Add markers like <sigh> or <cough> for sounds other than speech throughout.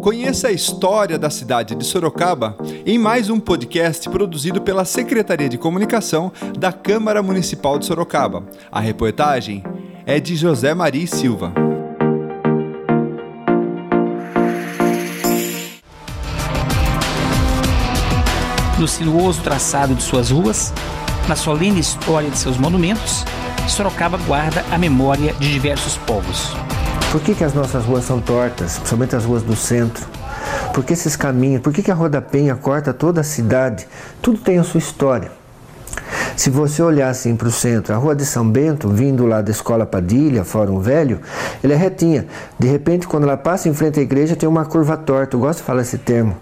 Conheça a história da cidade de Sorocaba em mais um podcast produzido pela Secretaria de Comunicação da Câmara Municipal de Sorocaba. A reportagem é de José Maria Silva. No sinuoso traçado de suas ruas, na solene história de seus monumentos, Sorocaba guarda a memória de diversos povos. Por que, que as nossas ruas são tortas, principalmente as ruas do centro? Por que esses caminhos? Por que, que a Rua da Penha corta toda a cidade? Tudo tem a sua história. Se você olhar assim para o centro, a Rua de São Bento, vindo lá da Escola Padilha, Fórum Velho, ela é retinha. De repente, quando ela passa em frente à igreja, tem uma curva torta. Eu gosto de falar esse termo.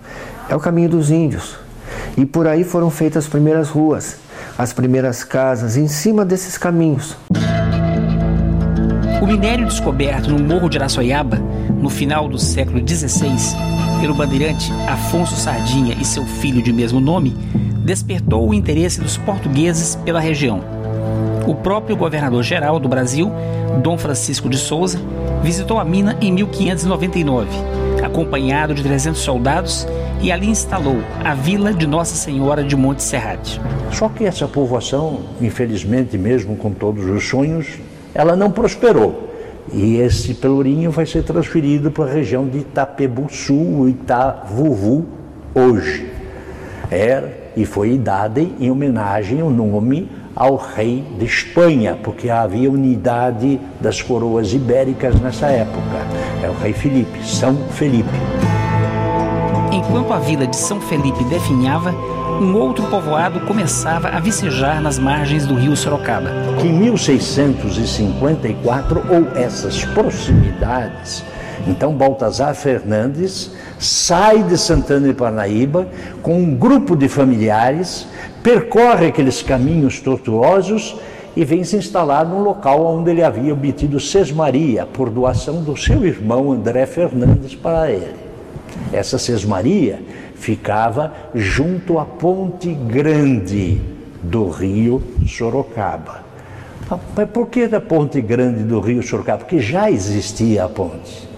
É o caminho dos índios. E por aí foram feitas as primeiras ruas, as primeiras casas, em cima desses caminhos. Minério descoberto no Morro de Araçoiaba, no final do século XVI, pelo bandeirante Afonso Sardinha e seu filho de mesmo nome, despertou o interesse dos portugueses pela região. O próprio governador-geral do Brasil, Dom Francisco de Souza, visitou a mina em 1599, acompanhado de 300 soldados, e ali instalou a vila de Nossa Senhora de Monte Serrate. Só que essa povoação, infelizmente, mesmo com todos os sonhos, ela não prosperou. E esse pelourinho vai ser transferido para a região de Itapebuçu, Itavuvu, hoje. Era e foi dada em homenagem o nome ao rei de Espanha, porque havia unidade das coroas ibéricas nessa época. É o rei Felipe, São Felipe. Enquanto a vila de São Felipe definhava, um outro povoado começava a vicejar nas margens do rio Sorocaba. Em 1654, ou essas proximidades, então Baltazar Fernandes sai de Santana de Parnaíba com um grupo de familiares, percorre aqueles caminhos tortuosos e vem se instalar num local onde ele havia obtido sesmaria por doação do seu irmão André Fernandes para ele. Essa sesmaria ficava junto à Ponte Grande do rio Sorocaba. Mas por que da Ponte Grande do rio Sorocaba? Porque já existia a ponte.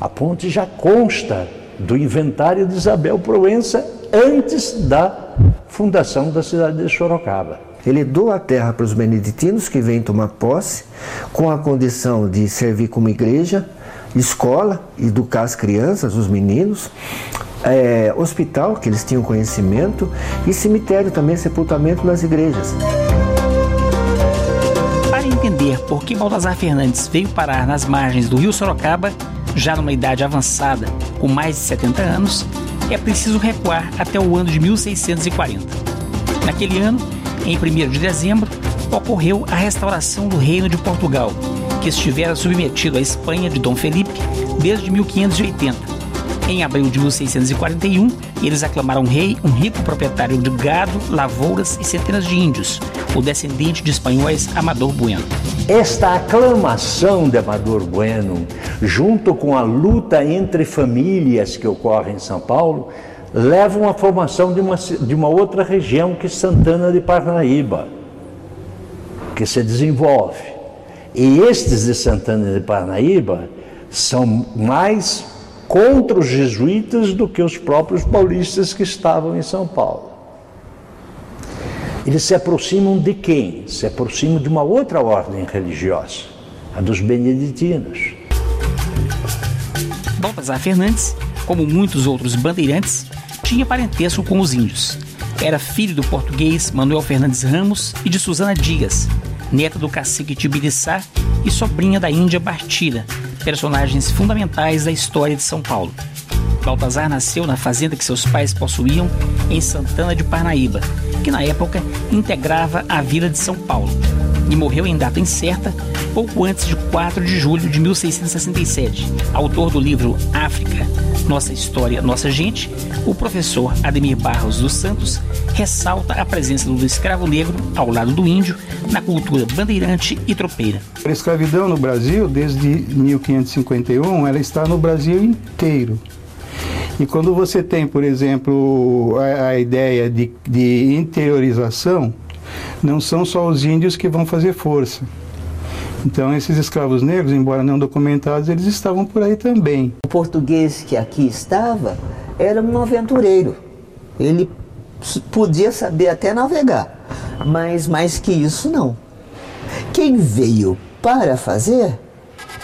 A ponte já consta do inventário de Isabel Proença antes da fundação da cidade de Sorocaba. Ele doa a terra para os beneditinos que vêm tomar posse, com a condição de servir como igreja, escola, educar as crianças, os meninos, é, hospital, que eles tinham conhecimento, e cemitério também, sepultamento nas igrejas. Para entender por que Baltazar Fernandes veio parar nas margens do rio Sorocaba, já numa idade avançada, com mais de 70 anos, é preciso recuar até o ano de 1640. Naquele ano, em 1 de dezembro, ocorreu a restauração do Reino de Portugal, que estivera submetido à Espanha de Dom Felipe desde 1580 em abril de 1641, eles aclamaram rei um rico proprietário de gado, lavouras e centenas de índios, o descendente de espanhóis Amador Bueno. Esta aclamação de Amador Bueno, junto com a luta entre famílias que ocorre em São Paulo, levam à formação de uma, de uma outra região que é Santana de Parnaíba, que se desenvolve. E estes de Santana de Parnaíba são mais contra os jesuítas do que os próprios paulistas que estavam em São Paulo. Eles se aproximam de quem? Se aproximam de uma outra ordem religiosa, a dos beneditinos. Baltazar Fernandes, como muitos outros bandeirantes, tinha parentesco com os índios. Era filho do português Manuel Fernandes Ramos e de Susana Dias, neta do cacique Tibiriçá e sobrinha da Índia Bartira, personagens fundamentais da história de São Paulo. Baltazar nasceu na fazenda que seus pais possuíam em Santana de Parnaíba, que na época integrava a vila de São Paulo, e morreu em data incerta pouco antes de 4 de julho de 1667. Autor do livro África, Nossa História, Nossa Gente, o professor Ademir Barros dos Santos ressalta a presença do escravo negro ao lado do índio na cultura bandeirante e tropeira. A escravidão no Brasil, desde 1551, ela está no Brasil inteiro. E quando você tem, por exemplo, a, a ideia de, de interiorização, não são só os índios que vão fazer força. Então esses escravos negros, embora não documentados, eles estavam por aí também. O português que aqui estava era um aventureiro. Ele podia saber até navegar, mas mais que isso não. Quem veio para fazer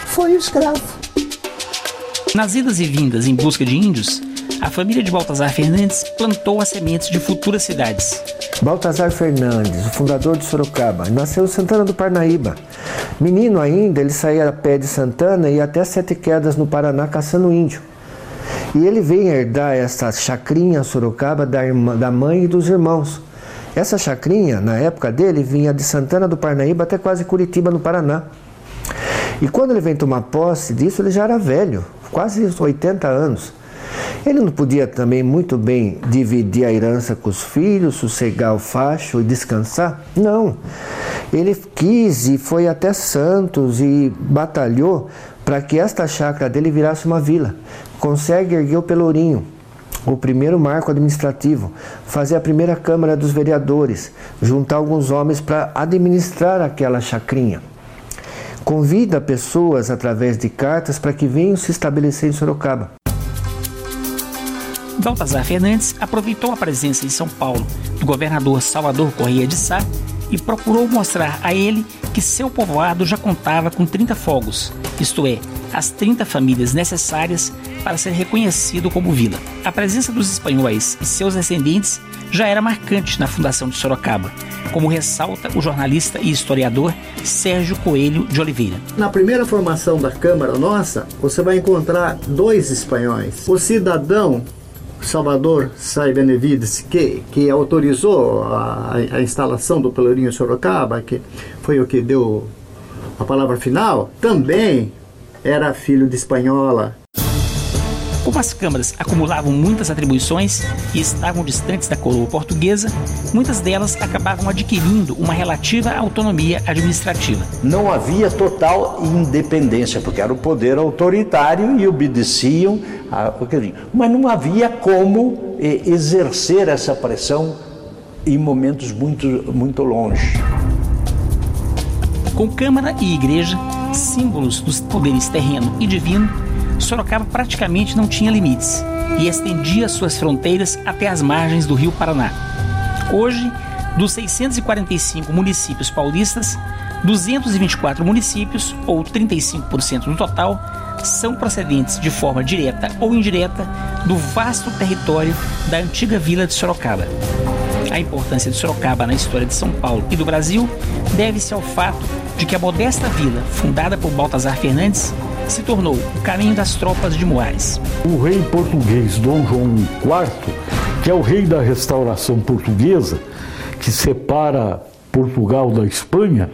foi o escravo. Nas idas e vindas em busca de índios, a família de Baltazar Fernandes plantou as sementes de futuras cidades. Baltazar Fernandes, o fundador de Sorocaba, nasceu em Santana do Parnaíba. Menino ainda, ele saía a pé de Santana e até Sete Quedas no Paraná caçando índio. E ele veio herdar essa chacrinha Sorocaba da, irmã, da mãe e dos irmãos. Essa chacrinha, na época dele, vinha de Santana do Parnaíba até quase Curitiba, no Paraná. E quando ele vem tomar posse disso, ele já era velho, quase 80 anos. Ele não podia também muito bem dividir a herança com os filhos, sossegar o facho e descansar? Não. Ele quis e foi até Santos e batalhou para que esta chácara dele virasse uma vila. Consegue erguer o Pelourinho, o primeiro marco administrativo, fazer a primeira Câmara dos Vereadores, juntar alguns homens para administrar aquela chacrinha. Convida pessoas através de cartas para que venham se estabelecer em Sorocaba. Baltazar Fernandes aproveitou a presença em São Paulo do governador Salvador Correia de Sá e procurou mostrar a ele que seu povoado já contava com 30 fogos, isto é, as 30 famílias necessárias para ser reconhecido como vila. A presença dos espanhóis e seus descendentes já era marcante na fundação de Sorocaba, como ressalta o jornalista e historiador Sérgio Coelho de Oliveira. Na primeira formação da Câmara nossa, você vai encontrar dois espanhóis. O cidadão Salvador Sai Benevides, que, que autorizou a, a instalação do Pelourinho Sorocaba, que foi o que deu a palavra final, também era filho de espanhola. Como as câmaras acumulavam muitas atribuições e estavam distantes da coroa portuguesa, muitas delas acabavam adquirindo uma relativa autonomia administrativa. Não havia total independência, porque era o poder autoritário e obedeciam a, mas não havia como eh, exercer essa pressão em momentos muito, muito longe. Com Câmara e Igreja, símbolos dos poderes terreno e divino, Sorocaba praticamente não tinha limites e estendia suas fronteiras até as margens do rio Paraná. Hoje, dos 645 municípios paulistas, 224 municípios, ou 35% do total, são procedentes de forma direta ou indireta do vasto território da antiga vila de Sorocaba. A importância de Sorocaba na história de São Paulo e do Brasil deve-se ao fato de que a modesta vila, fundada por Baltazar Fernandes, se tornou o caminho das tropas de Moares. O rei português Dom João IV, que é o rei da restauração portuguesa, que separa Portugal da Espanha,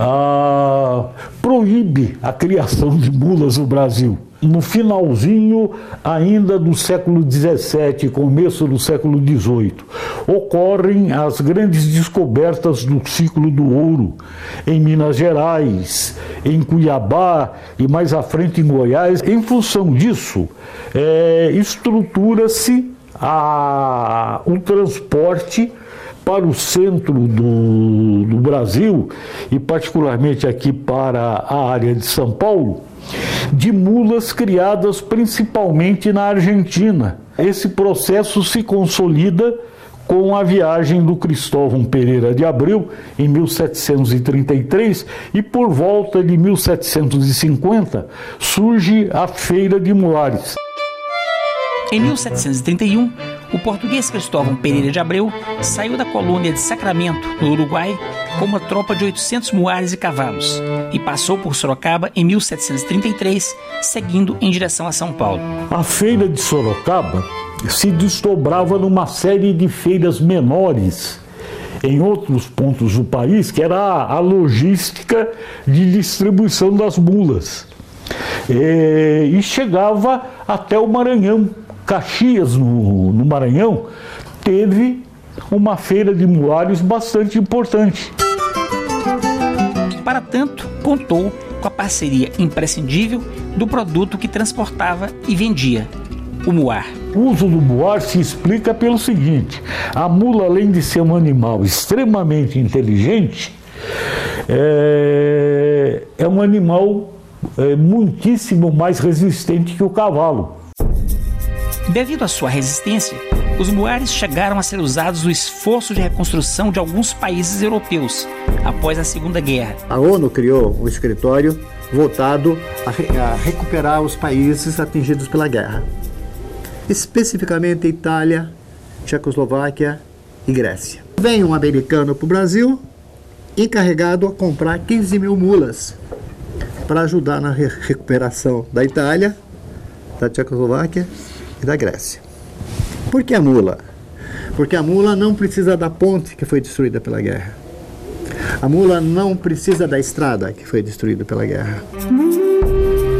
ah, proíbe a criação de mulas no Brasil. No finalzinho ainda do século XVII, começo do século XVIII, ocorrem as grandes descobertas do ciclo do ouro em Minas Gerais, em Cuiabá e mais à frente em Goiás. Em função disso, é, estrutura-se o transporte para o centro do, do Brasil e particularmente aqui para a área de São Paulo, de mulas criadas principalmente na Argentina. Esse processo se consolida com a viagem do Cristóvão Pereira de Abreu em 1733 e por volta de 1750 surge a Feira de Mulares. Em 1731, o português Cristóvão Pereira de Abreu saiu da colônia de Sacramento, no Uruguai, com uma tropa de 800 muares e cavalos e passou por Sorocaba em 1733, seguindo em direção a São Paulo. A feira de Sorocaba se desdobrava numa série de feiras menores em outros pontos do país, que era a logística de distribuição das mulas. E, e chegava até o Maranhão, Caxias, no, no Maranhão, teve uma feira de muares bastante importante. Para tanto, contou com a parceria imprescindível do produto que transportava e vendia, o muar. O uso do muar se explica pelo seguinte: a mula, além de ser um animal extremamente inteligente, é, é um animal é, muitíssimo mais resistente que o cavalo. Devido à sua resistência, os muares chegaram a ser usados no esforço de reconstrução de alguns países europeus após a Segunda Guerra. A ONU criou um escritório voltado a, a recuperar os países atingidos pela guerra, especificamente Itália, Tchecoslováquia e Grécia. Vem um americano para o Brasil encarregado a comprar 15 mil mulas para ajudar na recuperação da Itália, da Tchecoslováquia e da Grécia. Por que a mula? Porque a mula não precisa da ponte que foi destruída pela guerra. A mula não precisa da estrada que foi destruída pela guerra.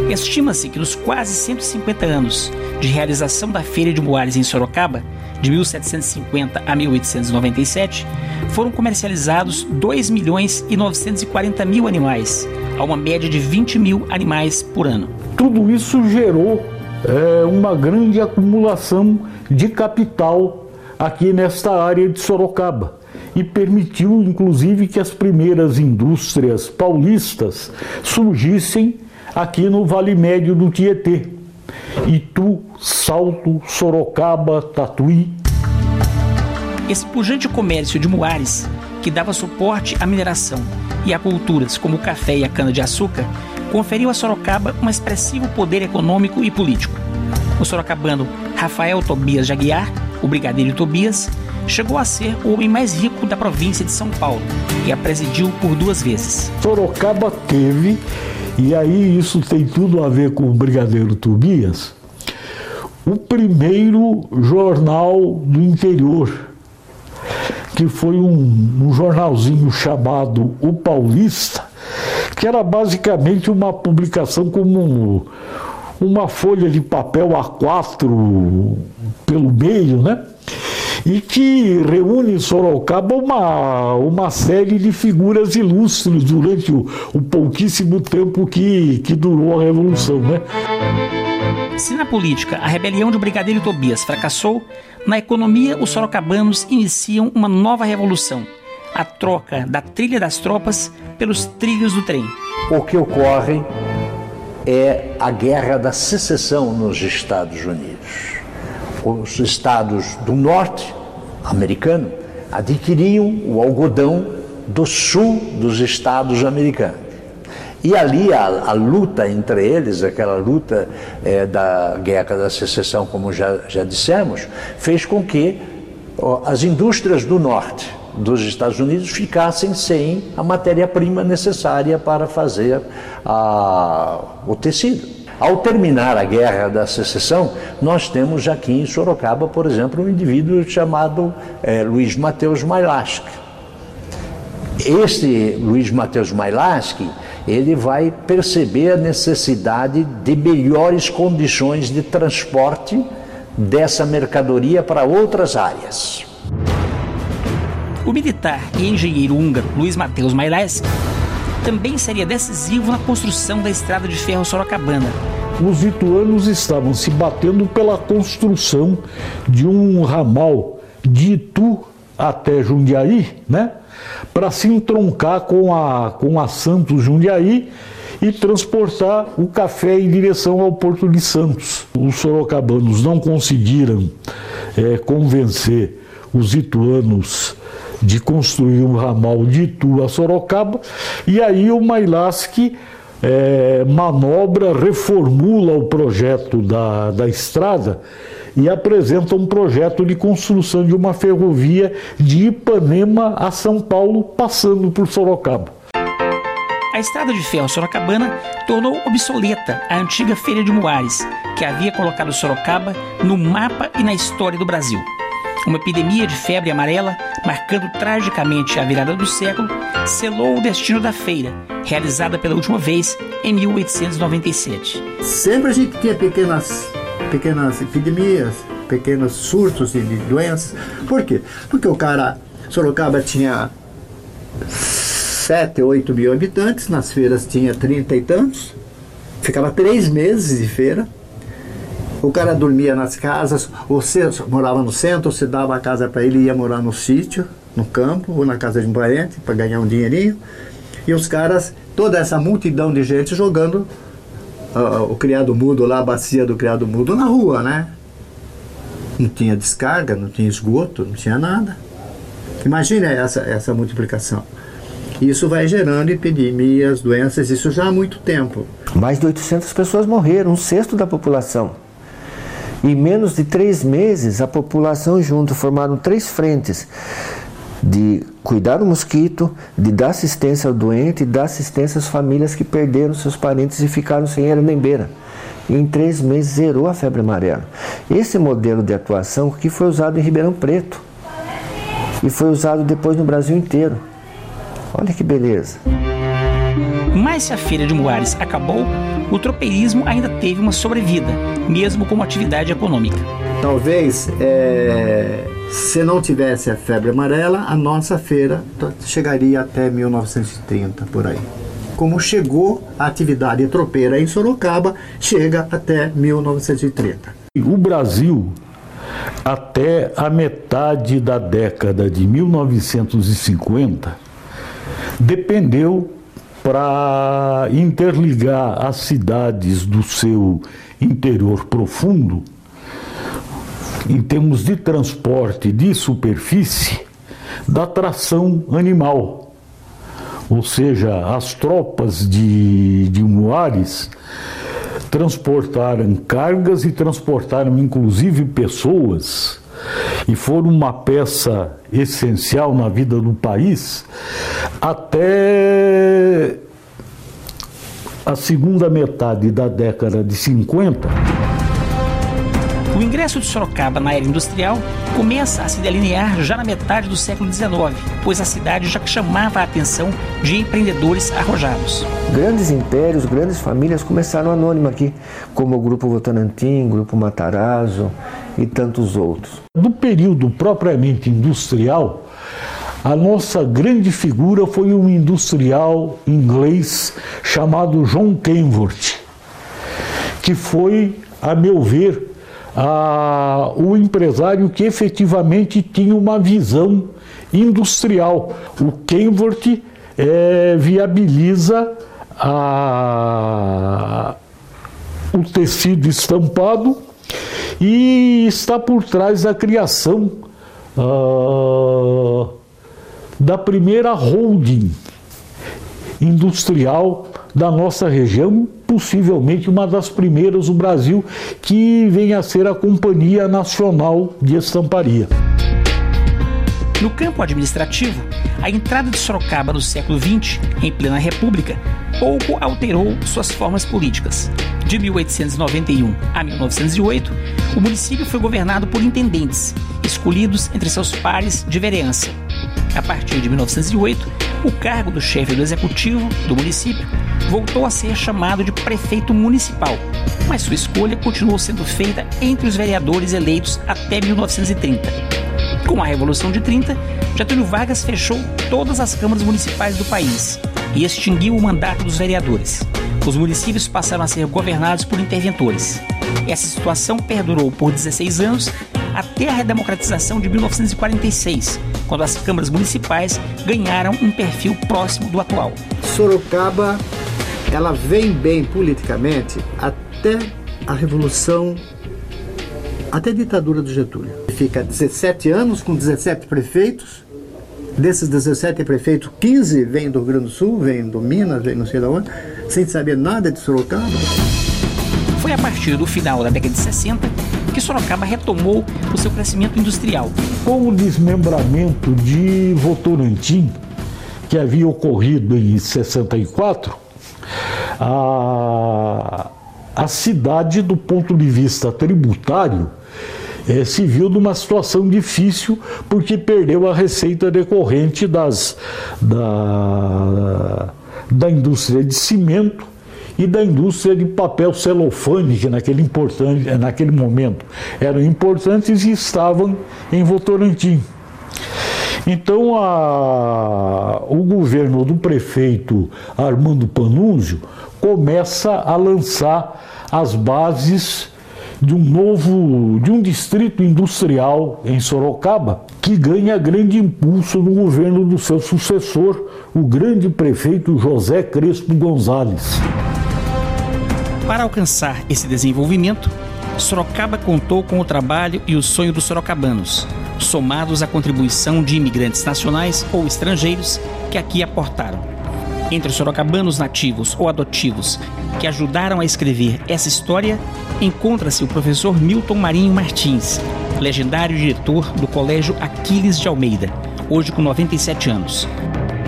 Estima-se que nos quase 150 anos de realização da Feira de Moares em Sorocaba, de 1750 a 1897, foram comercializados 2 milhões e 940 mil animais, a uma média de 20 mil animais por ano. Tudo isso gerou é, uma grande acumulação de capital aqui nesta área de Sorocaba e permitiu, inclusive, que as primeiras indústrias paulistas surgissem aqui no Vale Médio do Tietê. Itu, Salto, Sorocaba, Tatuí. Esse pujante comércio de muares, que dava suporte à mineração e a culturas como o café e a cana-de-açúcar, conferiu a Sorocaba um expressivo poder econômico e político. O sorocabano Rafael Tobias de Aguiar, o brigadeiro Tobias, chegou a ser o homem mais rico da província de São Paulo e a presidiu por duas vezes. Sorocaba teve, e aí isso tem tudo a ver com o brigadeiro Tobias, o primeiro jornal do interior, que foi um, um jornalzinho chamado O Paulista, que era basicamente uma publicação como uma folha de papel A4 pelo meio, né? E que reúne em Sorocaba uma, uma série de figuras ilustres durante o, o pouquíssimo tempo que, que durou a Revolução, né? Se na política a rebelião de Brigadeiro Tobias fracassou, na economia os sorocabanos iniciam uma nova revolução, a troca da trilha das tropas pelos trilhos do trem. O que ocorre é a guerra da secessão nos Estados Unidos. Os estados do norte americano adquiriam o algodão do sul dos estados americanos. E ali a, a luta entre eles, aquela luta é, da guerra da secessão, como já, já dissemos, fez com que ó, as indústrias do norte dos Estados Unidos ficassem sem a matéria-prima necessária para fazer a, o tecido. Ao terminar a guerra da secessão, nós temos aqui em Sorocaba, por exemplo, um indivíduo chamado é, Luiz Mateus Mailaschi. Este Luiz Mateus Mailaschi, ele vai perceber a necessidade de melhores condições de transporte dessa mercadoria para outras áreas. O militar e engenheiro húngaro Luiz Mateus Mailaes também seria decisivo na construção da estrada de ferro sorocabana. Os lituanos estavam se batendo pela construção de um ramal de Itu até Jundiaí, né? Para se entroncar com a, com a Santos Jundiaí e transportar o café em direção ao Porto de Santos. Os sorocabanos não conseguiram é, convencer os ituanos de construir um ramal de Itu a Sorocaba, e aí o Mailasque é, manobra, reformula o projeto da, da estrada e apresenta um projeto de construção de uma ferrovia de Ipanema a São Paulo, passando por Sorocaba. A estrada de ferro sorocabana tornou obsoleta a antiga Feira de Moares, que havia colocado Sorocaba no mapa e na história do Brasil. Uma epidemia de febre amarela, marcando tragicamente a virada do século, selou o destino da feira, realizada pela última vez em 1897. Sempre a gente tinha pequenas, pequenas epidemias, pequenos surtos de doenças. Por quê? Porque o cara, Sorocaba tinha 7, 8 mil habitantes, nas feiras tinha 30 e tantos, ficava três meses de feira o cara dormia nas casas, você morava no centro, você dava a casa para ele ia morar no sítio, no campo, ou na casa de um parente, para ganhar um dinheirinho. E os caras, toda essa multidão de gente jogando uh, o criado mudo lá, a bacia do criado mudo na rua, né? Não tinha descarga, não tinha esgoto, não tinha nada. Imagine essa, essa multiplicação. Isso vai gerando epidemias, doenças, isso já há muito tempo. Mais de 800 pessoas morreram, um sexto da população. Em menos de três meses, a população junto formaram três frentes de cuidar do mosquito, de dar assistência ao doente e dar assistência às famílias que perderam seus parentes e ficaram sem era nem beira. Em três meses zerou a febre amarela. Esse modelo de atuação que foi usado em Ribeirão Preto e foi usado depois no Brasil inteiro. Olha que beleza. Mas se a feira de Moares acabou, o tropeirismo ainda teve uma sobrevida, mesmo como atividade econômica. Talvez, é, se não tivesse a febre amarela, a nossa feira chegaria até 1930, por aí. Como chegou a atividade tropeira em Sorocaba, chega até 1930. O Brasil, até a metade da década de 1950, dependeu para interligar as cidades do seu interior profundo, em termos de transporte de superfície, da tração animal. Ou seja, as tropas de, de Moares transportaram cargas e transportaram inclusive pessoas e foram uma peça essencial na vida do país até a segunda metade da década de 50. O ingresso de Sorocaba na era industrial começa a se delinear já na metade do século XIX, pois a cidade já chamava a atenção de empreendedores arrojados. Grandes impérios, grandes famílias começaram anônimo aqui, como o Grupo Votorantim, Grupo Matarazzo e tantos outros. No período propriamente industrial, a nossa grande figura foi um industrial inglês chamado John Kenworth, que foi, a meu ver, a, o empresário que efetivamente tinha uma visão industrial. O Kenworth é, viabiliza a, o tecido estampado e está por trás da criação uh, da primeira holding industrial da nossa região, possivelmente uma das primeiras do Brasil, que vem a ser a Companhia Nacional de Estamparia. No campo administrativo, a entrada de Sorocaba no século XX, em plena República, pouco alterou suas formas políticas. De 1891 a 1908, o município foi governado por intendentes, escolhidos entre seus pares de vereança. A partir de 1908, o cargo do chefe do executivo do município voltou a ser chamado de prefeito municipal, mas sua escolha continuou sendo feita entre os vereadores eleitos até 1930. Com a Revolução de 30, Getúlio Vargas fechou todas as câmaras municipais do país e extinguiu o mandato dos vereadores. Os municípios passaram a ser governados por interventores. Essa situação perdurou por 16 anos até a redemocratização de 1946, quando as câmaras municipais ganharam um perfil próximo do atual. Sorocaba, ela vem bem politicamente até a Revolução até a ditadura do Getúlio. Fica 17 anos com 17 prefeitos. Desses 17 prefeitos, 15 vêm do Rio Grande do Sul, vêm do Minas, vêm não sei de onde, sem saber nada de Sorocaba. Foi a partir do final da década de 60 que Sorocaba retomou o seu crescimento industrial. Com o desmembramento de Votorantim, que havia ocorrido em 64, a, a cidade, do ponto de vista tributário, é, se viu numa situação difícil porque perdeu a receita decorrente das, da, da indústria de cimento e da indústria de papel celofane, que naquele, importante, naquele momento eram importantes e estavam em Votorantim. Então, a, o governo do prefeito Armando Panunzio começa a lançar as bases de um novo, de um distrito industrial em Sorocaba, que ganha grande impulso no governo do seu sucessor, o grande prefeito José Crespo Gonzalez. Para alcançar esse desenvolvimento, Sorocaba contou com o trabalho e o sonho dos sorocabanos, somados à contribuição de imigrantes nacionais ou estrangeiros que aqui aportaram. Entre os sorocabanos nativos ou adotivos que ajudaram a escrever essa história, encontra-se o professor Milton Marinho Martins, legendário diretor do Colégio Aquiles de Almeida, hoje com 97 anos.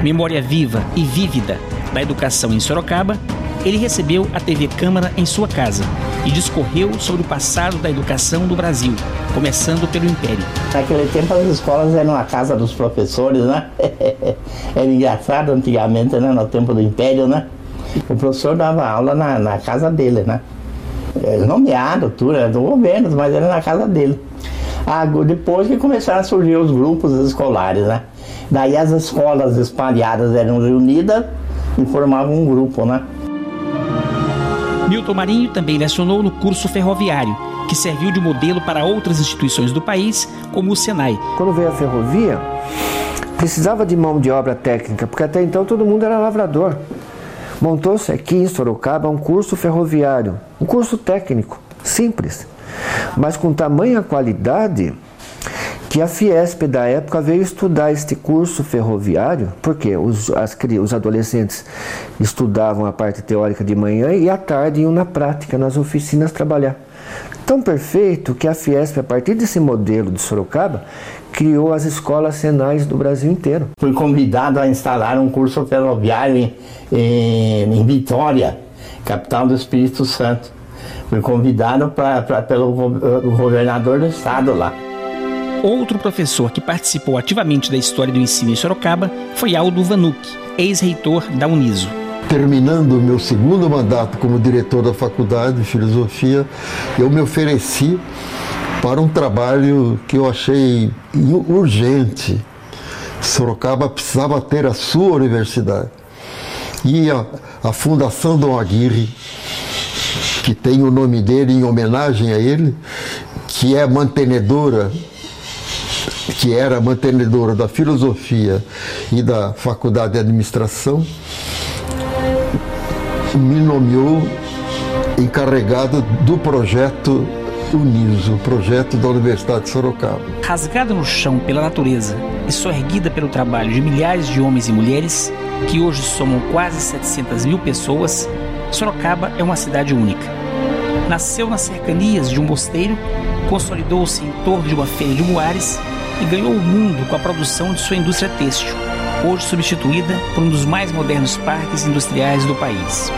Memória viva e vívida da educação em Sorocaba, ele recebeu a TV Câmara em sua casa e discorreu sobre o passado da educação do Brasil, começando pelo Império. Naquele tempo as escolas eram a casa dos professores, né? <laughs> Era engraçado antigamente, né? No tempo do Império, né? O professor dava aula na, na casa dele, né? Nomeado, tudo, era do governo, mas era na casa dele. Ah, depois que começaram a surgir os grupos escolares, né? Daí as escolas espalhadas eram reunidas e formavam um grupo, né? Milton Marinho também lecionou no curso ferroviário, que serviu de modelo para outras instituições do país, como o Senai. Quando veio a ferrovia, precisava de mão de obra técnica, porque até então todo mundo era lavrador. Montou-se aqui em Sorocaba um curso ferroviário, um curso técnico, simples, mas com tamanha qualidade que a Fiesp da época veio estudar este curso ferroviário, porque os, as, os adolescentes estudavam a parte teórica de manhã e à tarde iam na prática, nas oficinas trabalhar. Tão perfeito que a Fiesp, a partir desse modelo de Sorocaba, criou as escolas senais do Brasil inteiro. Fui convidado a instalar um curso ferroviário em, em, em Vitória, capital do Espírito Santo. Fui convidado pra, pra, pelo governador do estado lá. Outro professor que participou ativamente da história do ensino em Sorocaba foi Aldo Vanuc, ex-reitor da Uniso. Terminando o meu segundo mandato como diretor da Faculdade de Filosofia, eu me ofereci para um trabalho que eu achei urgente. Sorocaba precisava ter a sua universidade. E a, a Fundação Dom Aguirre, que tem o nome dele em homenagem a ele, que é mantenedora que era mantenedora da filosofia e da faculdade de administração, me nomeou encarregado do projeto Uniso, projeto da Universidade de Sorocaba. Rasgada no chão pela natureza e só erguida pelo trabalho de milhares de homens e mulheres, que hoje somam quase 700 mil pessoas, Sorocaba é uma cidade única. Nasceu nas cercanias de um mosteiro, consolidou-se em torno de uma feira de muares e ganhou o mundo com a produção de sua indústria têxtil, hoje substituída por um dos mais modernos parques industriais do país.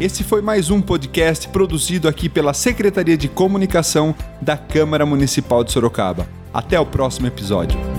Esse foi mais um podcast produzido aqui pela Secretaria de Comunicação da Câmara Municipal de Sorocaba. Até o próximo episódio.